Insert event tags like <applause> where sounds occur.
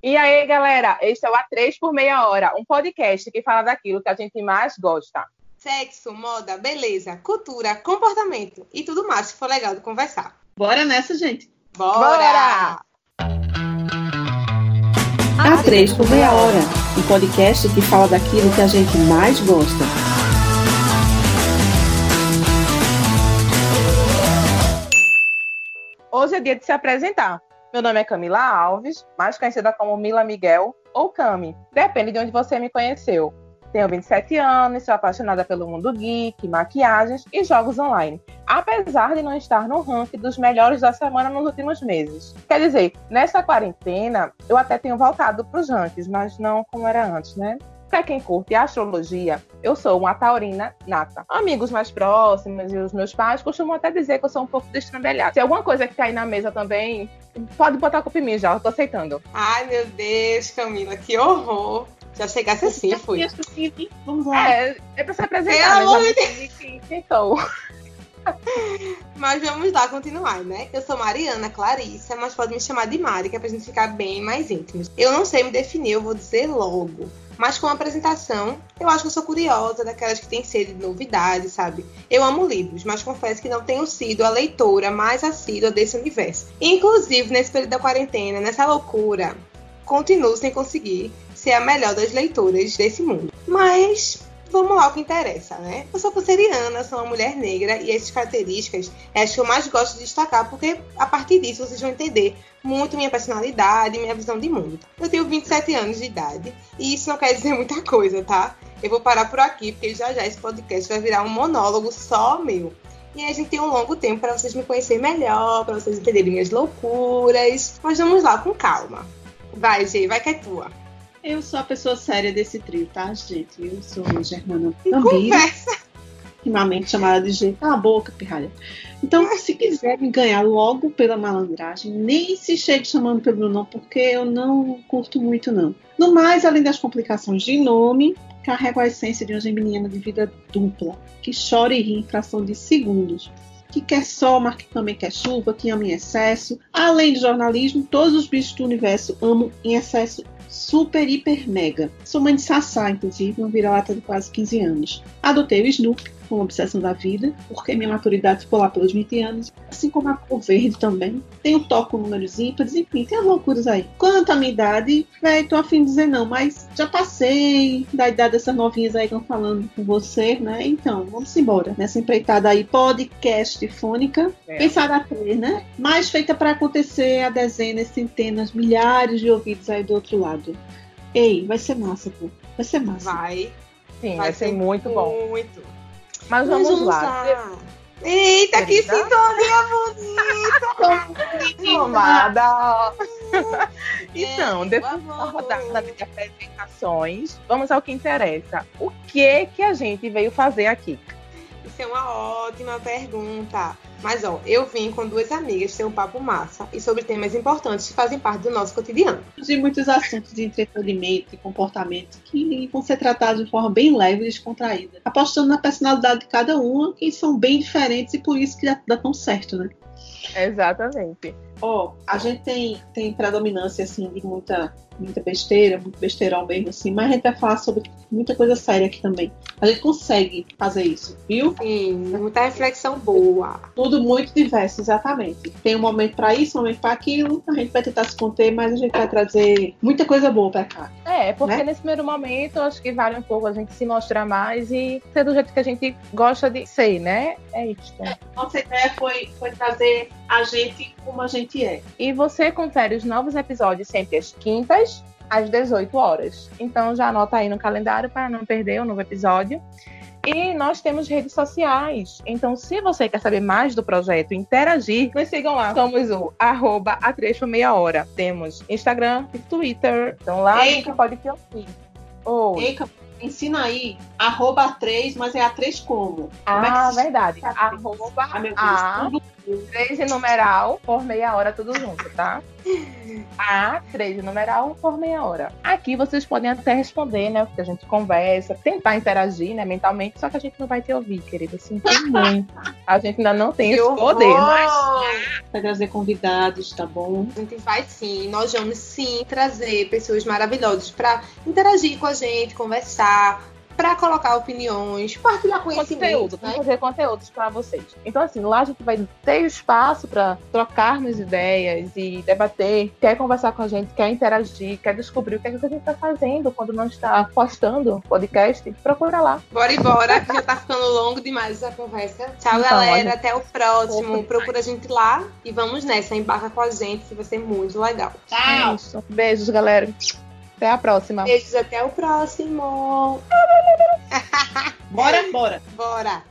E aí, galera, este é o A3 por Meia Hora, um podcast que fala daquilo que a gente mais gosta. Sexo, moda, beleza, cultura, comportamento e tudo mais, se for legal de conversar. Bora nessa, gente. Bora! A3 por Meia Hora, um podcast que fala daquilo que a gente mais gosta. Hoje é dia de se apresentar. Meu nome é Camila Alves, mais conhecida como Mila Miguel ou Cami, depende de onde você me conheceu. Tenho 27 anos, sou apaixonada pelo mundo geek, maquiagens e jogos online, apesar de não estar no ranking dos melhores da semana nos últimos meses. Quer dizer, nessa quarentena, eu até tenho voltado para os rankings, mas não como era antes, né? Para quem curte astrologia, eu sou uma taurina nata. Amigos mais próximos e os meus pais costumam até dizer que eu sou um pouco destrambelhada. Se alguma coisa que cair na mesa também, pode botar a culpa em mim já, eu tô aceitando. Ai, meu Deus, Camila, que horror. Já chegasse assim, fui. Vamos lá. É, é pra se apresentar, Pelo né? amor de quem- quem sou. Mas vamos lá continuar, né? Eu sou Mariana Clarissa, mas pode me chamar de Mari, que é pra gente ficar bem mais íntimos. Eu não sei me definir, eu vou dizer logo. Mas com a apresentação, eu acho que eu sou curiosa, daquelas que tem sede de novidade, sabe? Eu amo livros, mas confesso que não tenho sido a leitora mais assídua desse universo. Inclusive, nesse período da quarentena, nessa loucura, continuo sem conseguir ser a melhor das leitoras desse mundo. Mas vamos lá o que interessa, né? Eu sou canceriana, sou uma mulher negra e essas características é as que eu mais gosto de destacar, porque a partir disso vocês vão entender muito minha personalidade, minha visão de mundo. Eu tenho 27 anos de idade e isso não quer dizer muita coisa, tá? Eu vou parar por aqui, porque já já esse podcast vai virar um monólogo só meu. E aí a gente tem um longo tempo para vocês me conhecerem melhor, para vocês entenderem minhas loucuras. Mas vamos lá, com calma. Vai, Gê, vai que é tua. Eu sou a pessoa séria desse trio, tá, gente? Eu sou Germana Que Gambira, conversa. ultimamente chamada de G. Cala a boca, pirralha. Então, se quiser me ganhar logo pela malandragem, nem se chegue chamando pelo meu nome, porque eu não curto muito, não. No mais, além das complicações de nome, carrego a essência de uma geminiana de vida dupla, que chora e ri em fração de segundos. Que quer sol, mas que também quer chuva, que ama em excesso. Além de jornalismo, todos os bichos do universo amo em excesso super, hiper, mega. Sou mãe de Sassá, inclusive, uma vira-lata de quase 15 anos. Adotei o Snoopy, com obsessão da vida, porque minha maturidade ficou lá pelos 20 anos, assim como a cor verde também. Tenho toque com números ímpares, enfim, tem as loucuras aí. Quanto à minha idade, véi, tô afim de dizer não, mas já passei da idade dessas novinhas aí que estão falando com você, né? Então, vamos embora. Nessa empreitada aí, podcast fônica, É. pensar a três, né? Mas feita para acontecer a dezenas, centenas, milhares de ouvidos aí do outro lado. Ei, vai ser massa, pô. Vai ser massa. Vai. Sim, vai, ser muito bom. Muito. Mas Mas vamos, lá. Eita, que sintonia bonita! <laughs> Tomada. Então, É, depois vamos. da rodada de apresentações, vamos ao que interessa. O que que a gente veio fazer aqui? Isso é uma ótima pergunta. Mas, ó, eu vim com duas amigas ter um papo massa e sobre temas importantes que fazem parte do nosso cotidiano. de muitos assuntos de entretenimento e comportamento que vão ser tratados de forma bem leve e descontraída, apostando na personalidade de cada uma, que são bem diferentes e por isso que dá, dá tão certo, né? Exatamente. Ó, a gente tem, tem predominância, assim, de muita, muita besteira, muito besteirol mesmo, assim, mas a gente vai falar sobre muita coisa séria aqui também. A gente consegue fazer isso, viu? Sim, muita reflexão boa. Tudo muito diverso, exatamente. Tem um momento pra isso, um momento pra aquilo, a gente vai tentar se conter, mas a gente vai trazer muita coisa boa pra cá. É, porque Né? nesse primeiro momento, acho que vale um pouco a gente se mostrar mais e ser do jeito que a gente gosta de ser, né? É isso. Nossa ideia foi, foi trazer a gente como a gente é. E você confere os novos episódios sempre às quintas, às 18 horas. Então já anota aí no calendário para não perder o novo episódio. E nós temos redes sociais. Então, se você quer saber mais do projeto, interagir, nos sigam lá. Somos o arroba a trecho meia hora. Temos Instagram e Twitter. Então lá Ei, a gente pode te ouvir. Oi. Ei, ensina aí, arroba A3, mas é A3 como? Como é que Ah, verdade. Ah, Arroba Ah, meu Deus, a tudo Três em numeral por meia hora, tudo junto, tá? A, três em numeral por meia hora. Aqui vocês podem até responder, né? Porque a gente conversa, tentar interagir, né, mentalmente, só que a gente não vai te ouvir, querida. Sinto <laughs> muito. A gente ainda não tem Que esse poder, horror! mas Vai trazer convidados, tá bom? A gente vai sim, nós vamos sim trazer pessoas maravilhosas para interagir com a gente, conversar, para colocar opiniões, partilhar conteúdo, conhecimento, para né? fazer conteúdos para vocês. Então, assim, lá a gente vai ter espaço para trocarmos ideias e debater. Quer conversar com a gente, quer interagir, quer descobrir o que, é que a gente está fazendo quando não está postando podcast, procura lá. Bora e bora, que já tá ficando longo demais essa conversa. Tchau, Então, galera. olha, Até o próximo. Procura a gente lá e vamos nessa. Embarca com a gente, que vai ser muito legal. É isso. Beijos, galera. Até a próxima. Beijos, até o próximo. Bora, bora! Bora.